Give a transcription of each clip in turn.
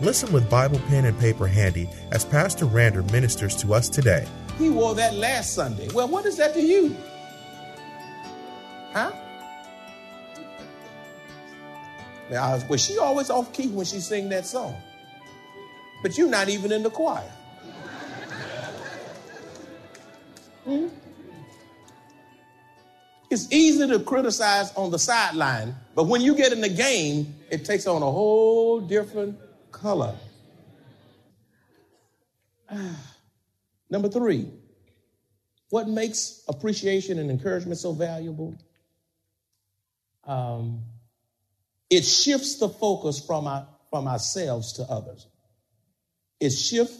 Listen with Bible pen and paper handy as Pastor Rander ministers to us today. He wore that last Sunday. Well, what is that to you? Huh? Now, was she always off key when she sing that song? But you're not even in the choir. hmm? It's easy to criticize on the sideline, but when you get in the game, it takes on a whole different color. Number three, what makes appreciation and encouragement so valuable? Um, it shifts the focus from, our, from ourselves to others. It shifts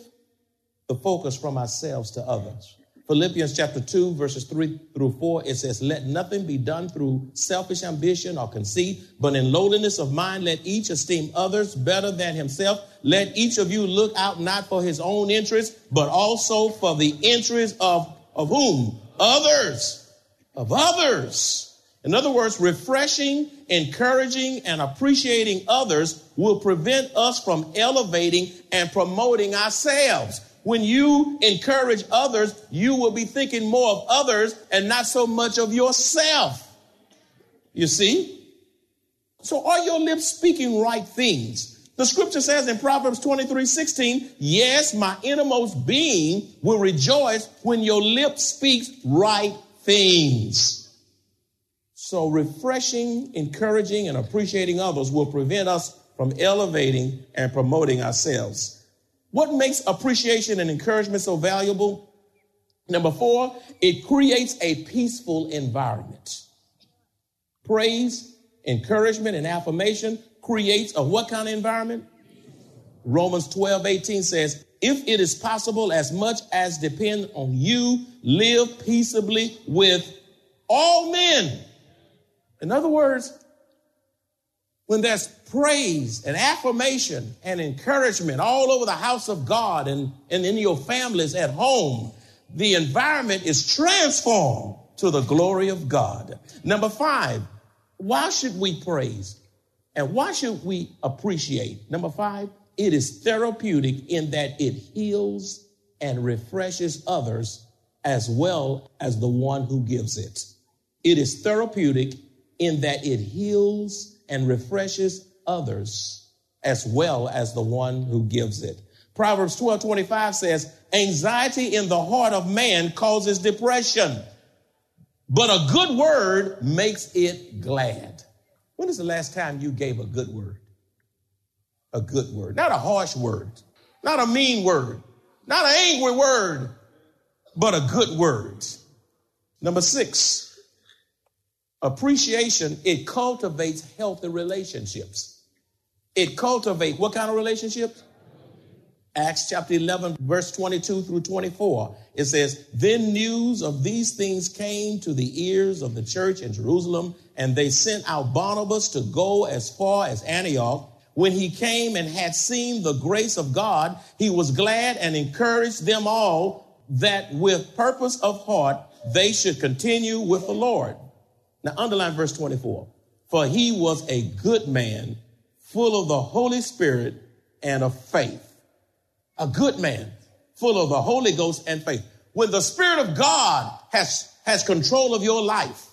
the focus from ourselves to others. Philippians chapter 2, verses 3 through 4, it says, Let nothing be done through selfish ambition or conceit, but in lowliness of mind, let each esteem others better than himself. Let each of you look out not for his own interest, but also for the interest of, of whom? Others. Of others. In other words, refreshing, encouraging, and appreciating others will prevent us from elevating and promoting ourselves when you encourage others, you will be thinking more of others and not so much of yourself. You see? So are your lips speaking right things? The scripture says in Proverbs 23 16, yes, my innermost being will rejoice when your lips speaks right things. So refreshing, encouraging, and appreciating others will prevent us from elevating and promoting ourselves. What makes appreciation and encouragement so valuable? Number four, it creates a peaceful environment. Praise, encouragement, and affirmation creates a what kind of environment? Romans 12, 18 says, if it is possible, as much as depend on you, live peaceably with all men. In other words, when there's praise and affirmation and encouragement all over the house of God and, and in your families at home, the environment is transformed to the glory of God. Number five, why should we praise? And why should we appreciate? Number five, it is therapeutic in that it heals and refreshes others as well as the one who gives it. It is therapeutic in that it heals and refreshes others as well as the one who gives it. Proverbs 12 25 says, Anxiety in the heart of man causes depression, but a good word makes it glad. When is the last time you gave a good word? A good word, not a harsh word, not a mean word, not an angry word, but a good word. Number six, Appreciation, it cultivates healthy relationships. It cultivates what kind of relationships? Acts chapter 11, verse 22 through 24. It says, Then news of these things came to the ears of the church in Jerusalem, and they sent out Barnabas to go as far as Antioch. When he came and had seen the grace of God, he was glad and encouraged them all that with purpose of heart they should continue with the Lord. Now, underline verse 24. For he was a good man, full of the Holy Spirit and of faith. A good man, full of the Holy Ghost and faith. When the Spirit of God has, has control of your life,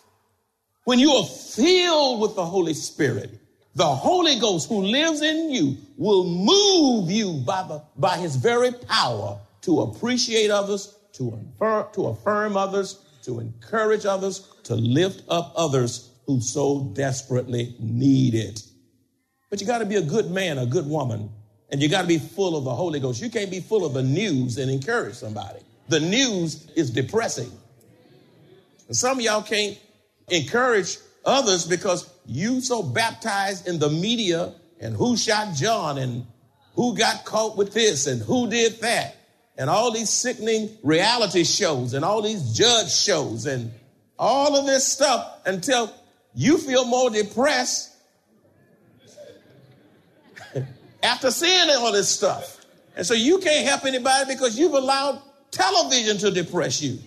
when you are filled with the Holy Spirit, the Holy Ghost who lives in you will move you by, the, by his very power to appreciate others, to affirm, to affirm others, to encourage others, to lift up others who so desperately need it. But you got to be a good man, a good woman, and you got to be full of the Holy Ghost. You can't be full of the news and encourage somebody. The news is depressing. And some of y'all can't encourage others because you so baptized in the media and who shot John and who got caught with this and who did that and all these sickening reality shows and all these judge shows and all of this stuff until you feel more depressed after seeing all this stuff. And so you can't help anybody because you've allowed television to depress you.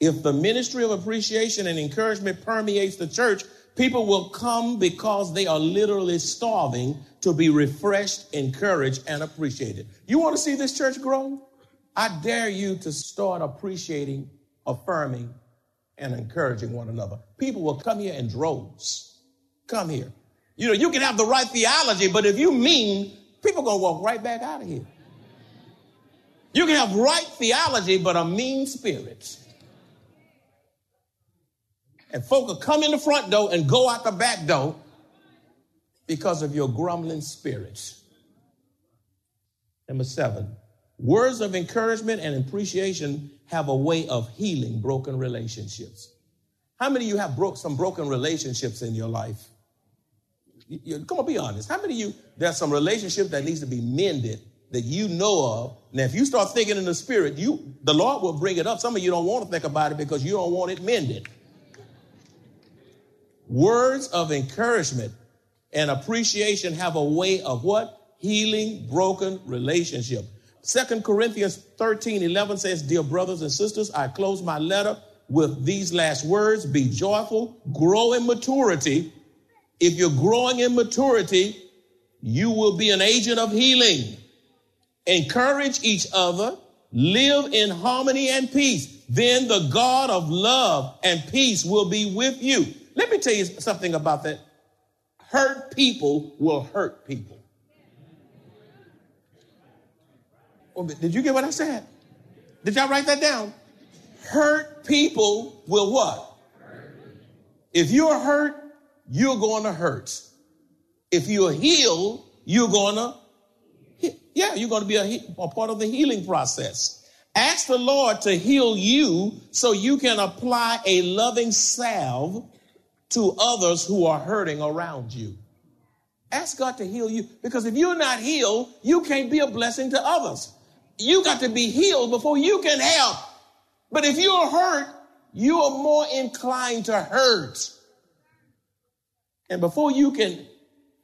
If the ministry of appreciation and encouragement permeates the church, people will come because they are literally starving to be refreshed, encouraged, and appreciated. You want to see this church grow? I dare you to start appreciating, affirming, and encouraging one another. People will come here in droves. Come here. You know, you can have the right theology, but if you mean, people gonna walk right back out of here. You can have right theology, but a mean spirit. And folk will come in the front door and go out the back door because of your grumbling spirits. Number seven, words of encouragement and appreciation have a way of healing broken relationships. How many of you have broke some broken relationships in your life? You, you, come on, be honest. How many of you, there's some relationship that needs to be mended that you know of. Now, if you start thinking in the spirit, you the Lord will bring it up. Some of you don't want to think about it because you don't want it mended. Words of encouragement and appreciation have a way of what? Healing broken relationship. Second Corinthians 13, 11 says, Dear brothers and sisters, I close my letter with these last words. Be joyful, grow in maturity. If you're growing in maturity, you will be an agent of healing. Encourage each other, live in harmony and peace. Then the God of love and peace will be with you. Let me tell you something about that. Hurt people will hurt people. Oh, Oh, did you get what I said? Did y'all write that down? Hurt people will what? If you're hurt, you're going to hurt. If you're healed, you're going to, yeah, you're going to be a, a part of the healing process. Ask the Lord to heal you so you can apply a loving salve to others who are hurting around you. Ask God to heal you because if you're not healed, you can't be a blessing to others. You got to be healed before you can help. But if you're hurt, you are more inclined to hurt. And before you can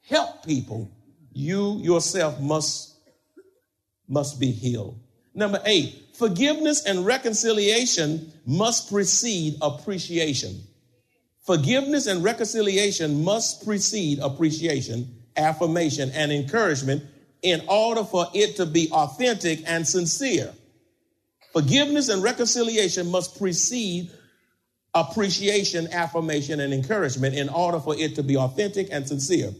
help people, you yourself must, must be healed. Number eight, forgiveness and reconciliation must precede appreciation. Forgiveness and reconciliation must precede appreciation, affirmation, and encouragement in order for it to be authentic and sincere. Forgiveness and reconciliation must precede appreciation, affirmation, and encouragement in order for it to be authentic and sincere.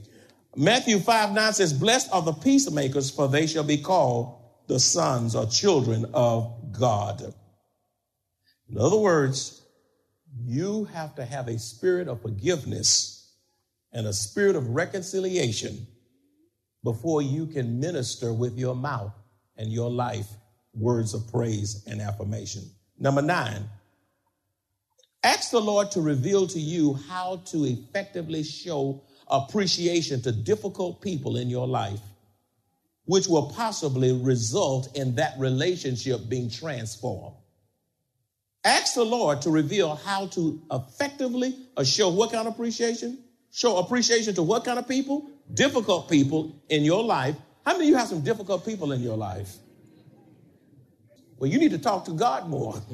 Matthew 5 9 says, Blessed are the peacemakers, for they shall be called the sons or children of God. In other words, you have to have a spirit of forgiveness and a spirit of reconciliation before you can minister with your mouth and your life words of praise and affirmation. Number nine, ask the Lord to reveal to you how to effectively show appreciation to difficult people in your life, which will possibly result in that relationship being transformed. Ask the Lord to reveal how to effectively show what kind of appreciation? Show appreciation to what kind of people? Difficult people in your life. How many of you have some difficult people in your life? Well, you need to talk to God more.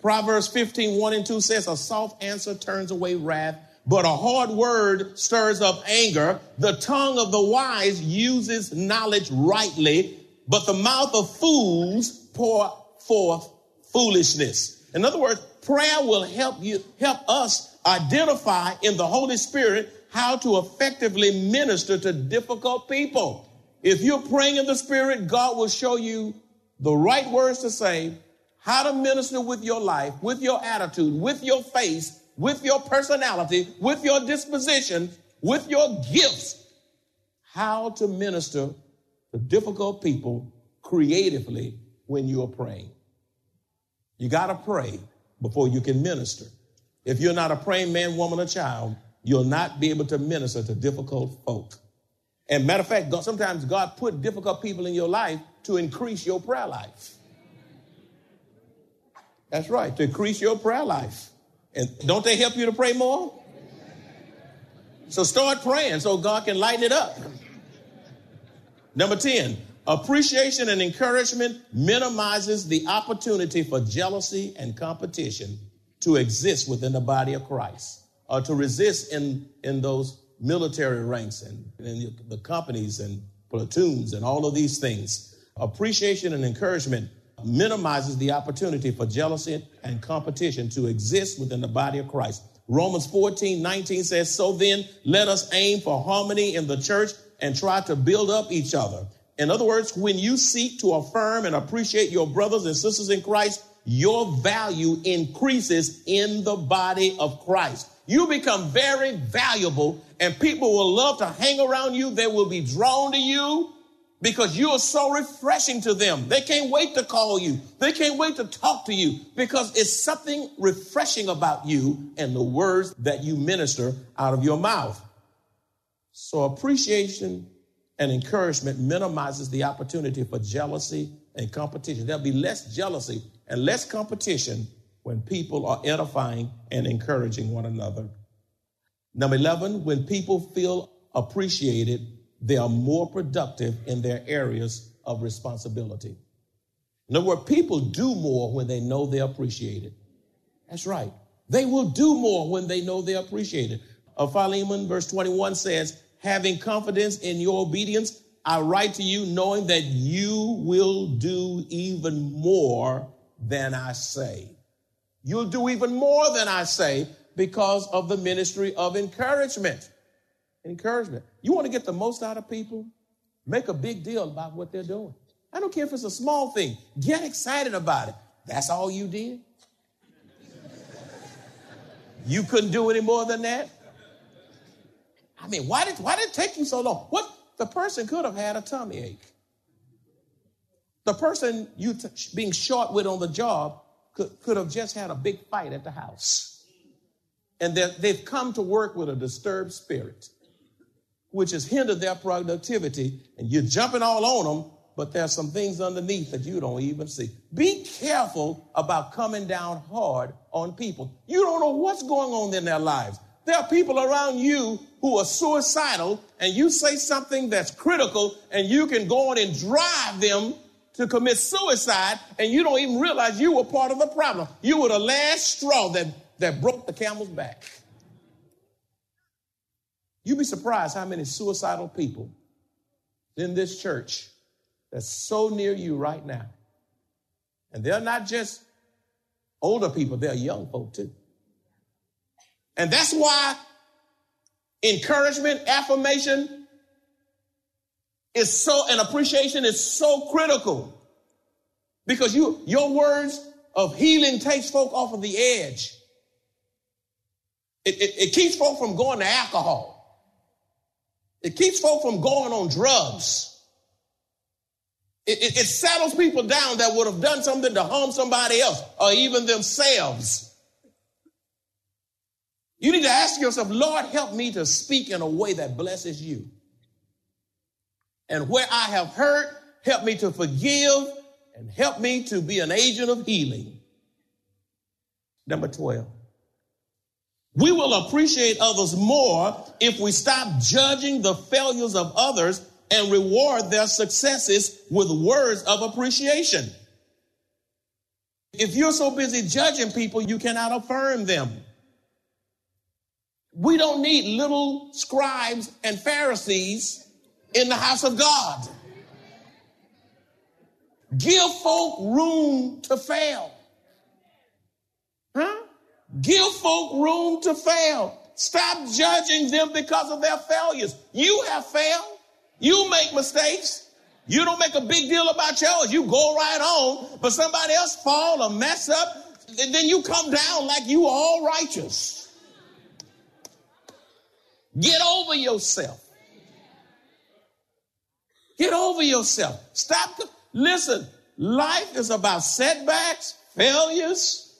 Proverbs 15, 1 and 2 says, A soft answer turns away wrath, but a hard word stirs up anger. The tongue of the wise uses knowledge rightly, but the mouth of fools pour forth foolishness. In other words, prayer will help you, help us identify in the Holy Spirit how to effectively minister to difficult people. If you're praying in the Spirit, God will show you the right words to say, how to minister with your life, with your attitude, with your face, with your personality, with your disposition, with your gifts, how to minister to difficult people creatively when you are praying. You got to pray before you can minister. If you're not a praying man, woman, or child, you'll not be able to minister to difficult folk. And matter of fact, sometimes God put difficult people in your life to increase your prayer life. That's right, to increase your prayer life. And don't they help you to pray more? So start praying so God can lighten it up. Number 10, appreciation and encouragement minimizes the opportunity for jealousy and competition to exist within the body of Christ or to resist in, in those military ranks and in the companies and platoons and all of these things. Appreciation and encouragement minimizes the opportunity for jealousy and competition to exist within the body of Christ. Romans 14, 19 says, So then let us aim for harmony in the church and try to build up each other. In other words, when you seek to affirm and appreciate your brothers and sisters in Christ, your value increases in the body of Christ. You become very valuable and people will love to hang around you. They will be drawn to you because you are so refreshing to them. They can't wait to call you. They can't wait to talk to you because it's something refreshing about you and the words that you minister out of your mouth. So appreciation and encouragement minimizes the opportunity for jealousy and competition. There'll be less jealousy and less competition when people are edifying and encouraging one another. Number 11, when people feel appreciated they are more productive in their areas of responsibility. In other words, people do more when they know they're appreciated. That's right. They will do more when they know they're appreciated. Of Philemon, verse 21 says, having confidence in your obedience, I write to you knowing that you will do even more than I say. You'll do even more than I say because of the ministry of encouragement encouragement. You want to get the most out of people? Make a big deal about what they're doing. I don't care if it's a small thing. Get excited about it. That's all you did? You couldn't do any more than that? I mean, why did, why did it take you so long? What? The person could have had a tummy ache. The person you t- being short with on the job could, could have just had a big fight at the house. And that they've come to work with a disturbed spirit which has hindered their productivity, and you're jumping all on them, but there's some things underneath that you don't even see. Be careful about coming down hard on people. You don't know what's going on in their lives. There are people around you who are suicidal, and you say something that's critical, and you can go on and drive them to commit suicide, and you don't even realize you were part of the problem. You were the last straw that, that broke the camel's back. You'd be surprised how many suicidal people in this church that's so near you right now. And they're not just older people, they're young folk too. And that's why encouragement, affirmation is so, and appreciation is so critical. Because you, your words of healing takes folk off of the edge. It, it, it keeps folk from going to alcohol. It keeps folk from going on drugs. It, it, it, settles people down that would have done something to harm somebody else or even themselves. You need to ask yourself, Lord, help me to speak in a way that blesses you. And where I have hurt, help me to forgive and help me to be an agent of healing. Number 12. We will appreciate others more if we stop judging the failures of others and reward their successes with words of appreciation. If you're so busy judging people, you cannot affirm them. We don't need little scribes and Pharisees in the house of God. Give folk room to fail. Huh? Give folk room to fail. Stop judging them because of their failures. You have failed. You make mistakes. You don't make a big deal about yours. You go right on, but somebody else fall or mess up, and then you come down like you all righteous. Get over yourself. Get over yourself. Stop. Listen, life is about setbacks, failures,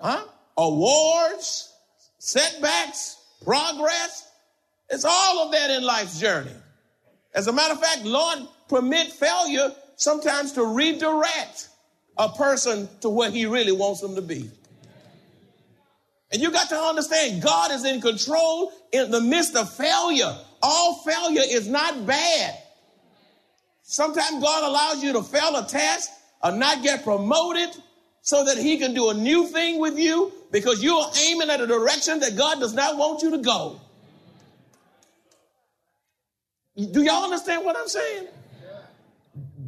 huh? awards, setbacks, progress. It's all of that in life's journey. As a matter of fact, Lord permit failure sometimes to redirect a person to where he really wants them to be. And you got to understand God is in control in the midst of failure. All failure is not bad. Sometimes God allows you to fail a test or not get promoted so that he can do a new thing with you because you're aiming at a direction that God does not want you to go. Do y'all understand what I'm saying?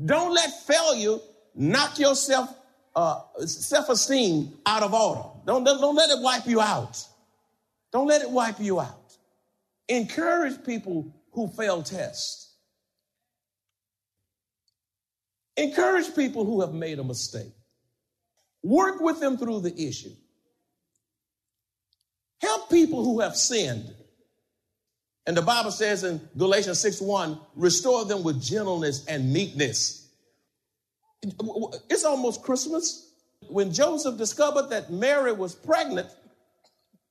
Don't let failure knock your self, uh, self-esteem out of order. Don't, don't let it wipe you out. Don't let it wipe you out. Encourage people who fail tests. Encourage people who have made a mistake. Work with them through the issue. Help people who have sinned. And the Bible says in Galatians 6 1, restore them with gentleness and meekness. It's almost Christmas. When Joseph discovered that Mary was pregnant,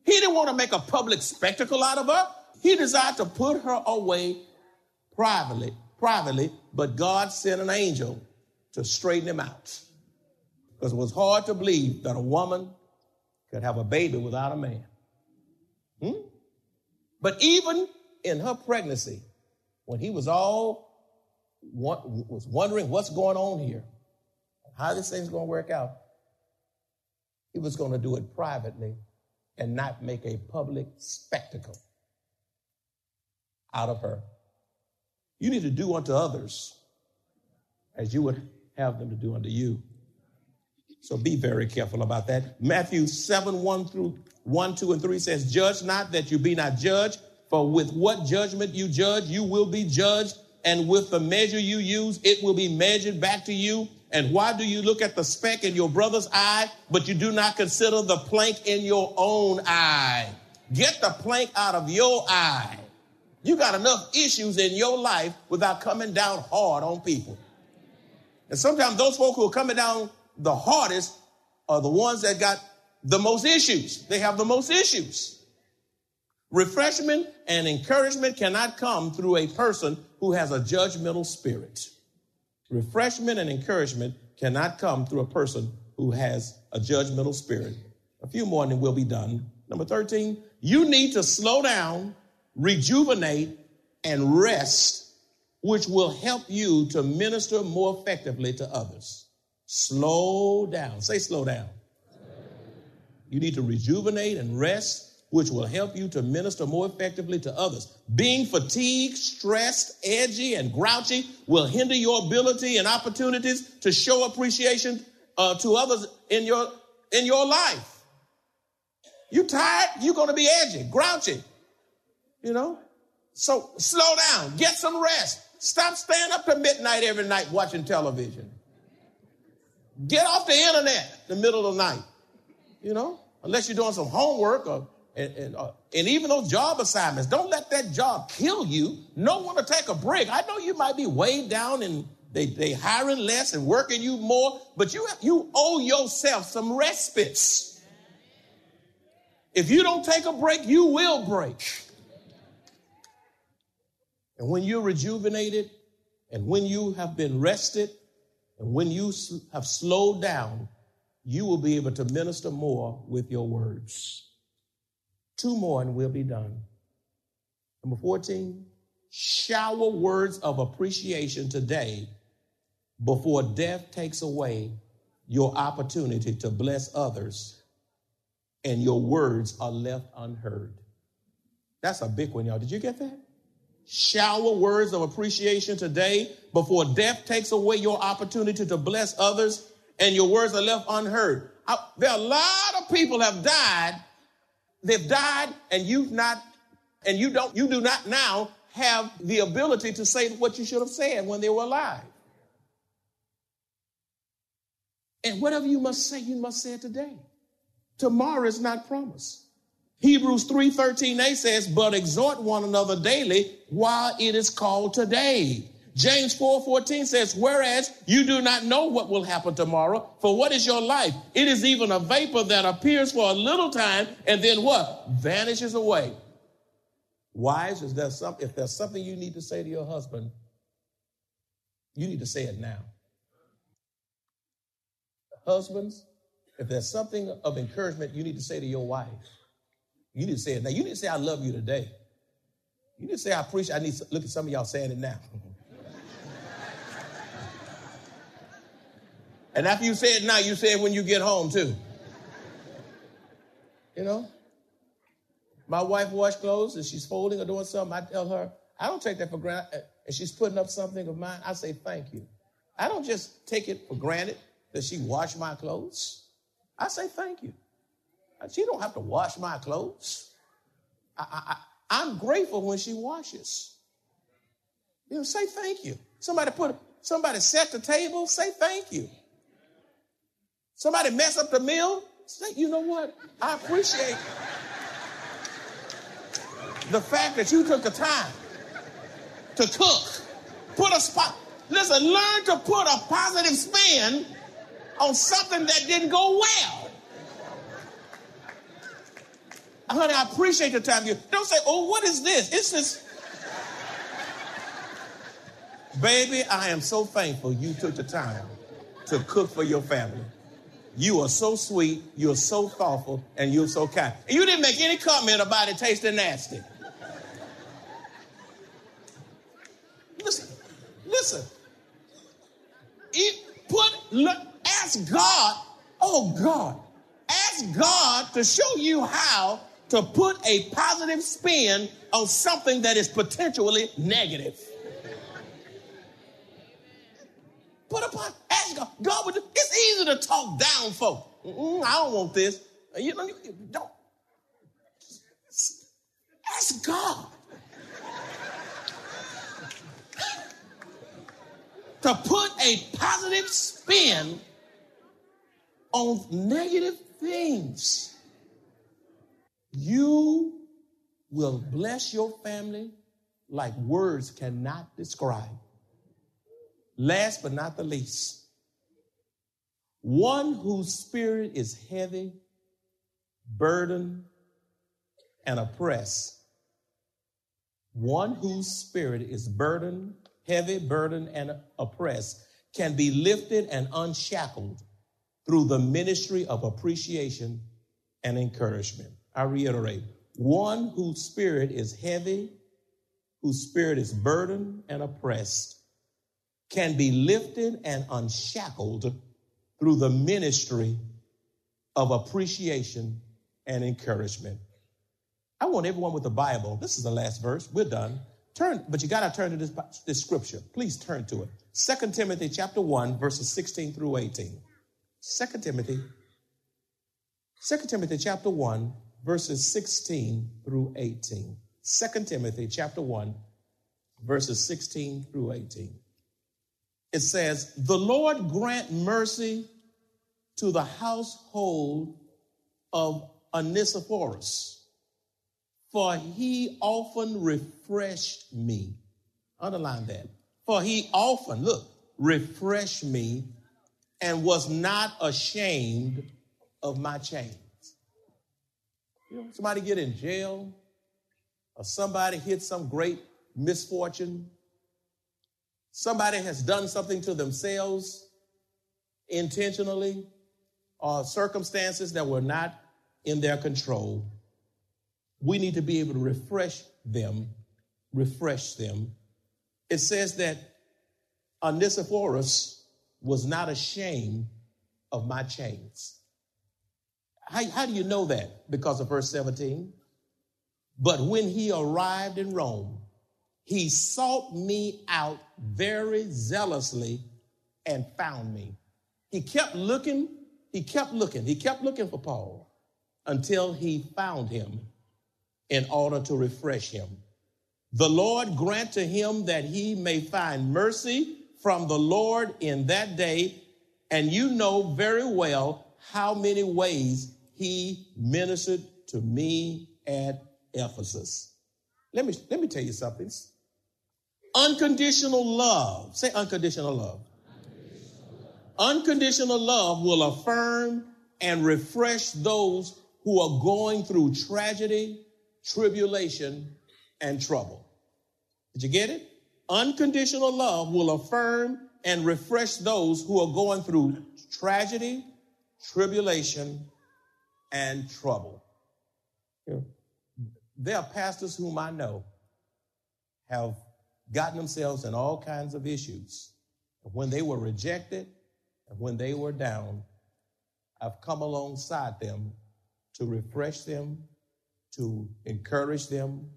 he didn't want to make a public spectacle out of her. He desired to put her away privately, privately, but God sent an angel to straighten him out. Because it was hard to believe that a woman could have a baby without a man. Hmm? But even in her pregnancy, when he was all was wondering what's going on here, how this thing's going to work out, he was going to do it privately and not make a public spectacle out of her. You need to do unto others as you would have them to do unto you. So be very careful about that. Matthew 7 1 through 1, 2, and 3 says, Judge not that you be not judged, for with what judgment you judge, you will be judged, and with the measure you use, it will be measured back to you. And why do you look at the speck in your brother's eye, but you do not consider the plank in your own eye? Get the plank out of your eye. You got enough issues in your life without coming down hard on people. And sometimes those folk who are coming down the hardest are the ones that got the most issues. They have the most issues. Refreshment and encouragement cannot come through a person who has a judgmental spirit. Refreshment and encouragement cannot come through a person who has a judgmental spirit. A few more and we'll be done. Number 13, you need to slow down, rejuvenate, and rest, which will help you to minister more effectively to others. Slow down. Say slow down. You need to rejuvenate and rest, which will help you to minister more effectively to others. Being fatigued, stressed, edgy, and grouchy will hinder your ability and opportunities to show appreciation uh, to others in your in your life. You tired? You're going to be edgy, grouchy. You know. So slow down. Get some rest. Stop staying up to midnight every night watching television. Get off the internet in the middle of the night, you know, unless you're doing some homework or, and, and, uh, and even those job assignments. Don't let that job kill you. Know when to take a break. I know you might be weighed down and they, they hiring less and working you more, but you, you owe yourself some respites. If you don't take a break, you will break. And when you're rejuvenated and when you have been rested, and when you have slowed down, you will be able to minister more with your words. Two more and we'll be done. Number 14, shower words of appreciation today before death takes away your opportunity to bless others and your words are left unheard. That's a big one, y'all. Did you get that? Shower words of appreciation today before death takes away your opportunity to bless others and your words are left unheard. I, there are a lot of people have died. They've died and you've not, and you don't, you do not now have the ability to say what you should have said when they were alive. And whatever you must say, you must say it today. Tomorrow is not promised. Hebrews 3:13a says, "But exhort one another daily while it is called today." James 4:14 says, "Whereas you do not know what will happen tomorrow, for what is your life? It is even a vapor that appears for a little time and then what? Vanishes away." Wives, is there some, if there's something you need to say to your husband, you need to say it now. Husbands, if there's something of encouragement you need to say to your wife, you didn't say it now. You didn't say, I love you today. You didn't say, I appreciate I need to look at some of y'all saying it now. and after you say it now, you say it when you get home too. You know? My wife wash clothes and she's folding or doing something. I tell her, I don't take that for granted. And she's putting up something of mine. I say, thank you. I don't just take it for granted that she washed my clothes. I say, thank you. She don't have to wash my clothes. I, I, am grateful when she washes. You know, say thank you. Somebody put, somebody set the table, say thank you. Somebody mess up the meal, say, you know what? I appreciate the fact that you took the time to cook. Put a spot. Listen, learn to put a positive spin on something that didn't go well. Honey, I appreciate the time you don't say, oh, what is this? It's this. Baby, I am so thankful you took the time to cook for your family. You are so sweet, you're so thoughtful, and you're so kind. And you didn't make any comment about it tasting nasty. Listen, listen. It put look, ask God, oh God, ask God to show you how to put a positive spin on something that is potentially negative. Put a ask God. God would. It's easy to talk down, folk. Mm-mm, I don't want this. You know, don't. Ask God. to put a positive spin on negative things. You will bless your family like words cannot describe. Last but not the least, one whose spirit is heavy, burdened, and oppressed. One whose spirit is burdened, heavy, burdened, and oppressed can be lifted and unshackled through the ministry of appreciation and encouragement. I reiterate, one whose spirit is heavy, whose spirit is burdened and oppressed, can be lifted and unshackled through the ministry of appreciation and encouragement. I want everyone with the Bible. This is the last verse. We're done. Turn, but you got to turn to this, this scripture. Please turn to it. Second Timothy chapter 1, verses 16 through 18. Second Timothy, Second Timothy chapter 1, verses 16 through 18. Second Timothy chapter 1, verses 16 through 18. It says, The Lord grant mercy to the household of Onesiphorus for he often refreshed me. Underline that. For he often, look, refreshed me and was not ashamed of my chains. You know, somebody get in jail or somebody hit some great misfortune. Somebody has done something to themselves intentionally or circumstances that were not in their control we need to be able to refresh them, refresh them. It says that Onesiphorus was not ashamed of my chains. How, how do you know that? Because of verse 17. But when he arrived in Rome, he sought me out very zealously and found me. He kept looking, he kept looking, he kept looking for Paul until he found him in order to refresh him. The Lord grant to him that he may find mercy from the Lord in that day. And you know very well how many ways he ministered to me at Ephesus. Let me, let me tell you something. Unconditional love. Say unconditional love. Unconditional love, unconditional love will affirm and refresh those who are going through tragedy, tribulation, and trouble. Did you get it? Unconditional love will affirm and refresh those who are going through tragedy, tribulation, and trouble. There are pastors whom I know have gotten themselves in all kinds of issues. When they were rejected and when they were down, I've come alongside them to refresh them, to encourage them,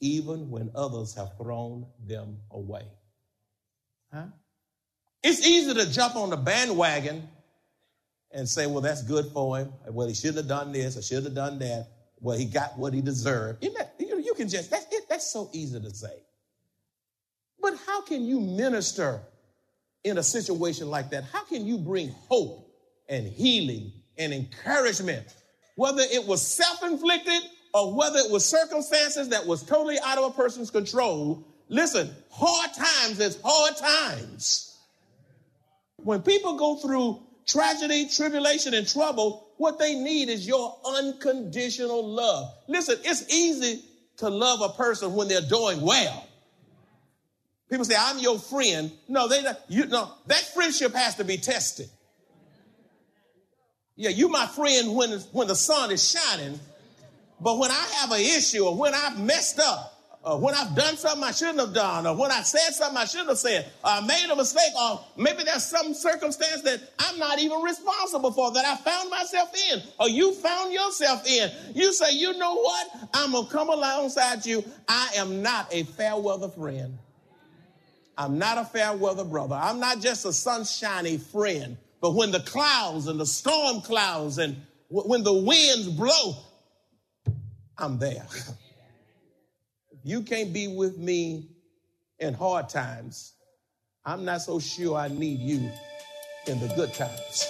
even when others have thrown them away. Huh? It's easy to jump on the bandwagon and say, well, that's good for him. Well, he shouldn't have done this or should have done that. Well, he got what he deserved. Isn't that, you, you can just, that's, it, that's so easy to say. But how can you minister in a situation like that? How can you bring hope and healing and encouragement, whether it was self inflicted or whether it was circumstances that was totally out of a person's control? Listen, hard times is hard times. When people go through tragedy, tribulation, and trouble, what they need is your unconditional love. Listen, it's easy to love a person when they're doing well. People say, I'm your friend. No, they you know that friendship has to be tested. Yeah, you my friend when, when the sun is shining, but when I have an issue or when I've messed up, Uh, when I've done something I shouldn't have done, or when I said something I shouldn't have said, or I made a mistake, or maybe there's some circumstance that I'm not even responsible for that I found myself in, or you found yourself in. You say, you know what? I'm gonna come alongside you. I am not a fair weather friend. I'm not a fair weather brother. I'm not just a sunshiny friend. But when the clouds and the storm clouds and when the winds blow, I'm there. you can't be with me in hard times. I'm not so sure I need you in the good times.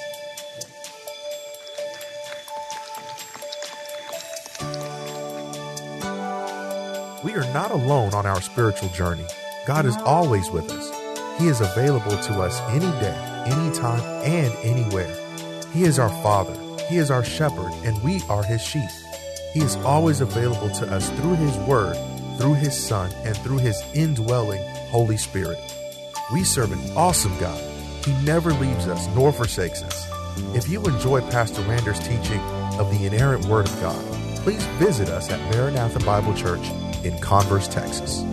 We are not alone on our spiritual journey. God is always with us. He is available to us any day anytime, and anywhere. He is our Father, He is our shepherd, and we are His sheep. He is always available to us through His Word, through His Son, and through His indwelling Holy Spirit. We serve an awesome God. He never leaves us nor forsakes us. If you enjoy Pastor Rander's teaching of the inerrant Word of God, please visit us at Maranatha Bible Church in Converse, Texas.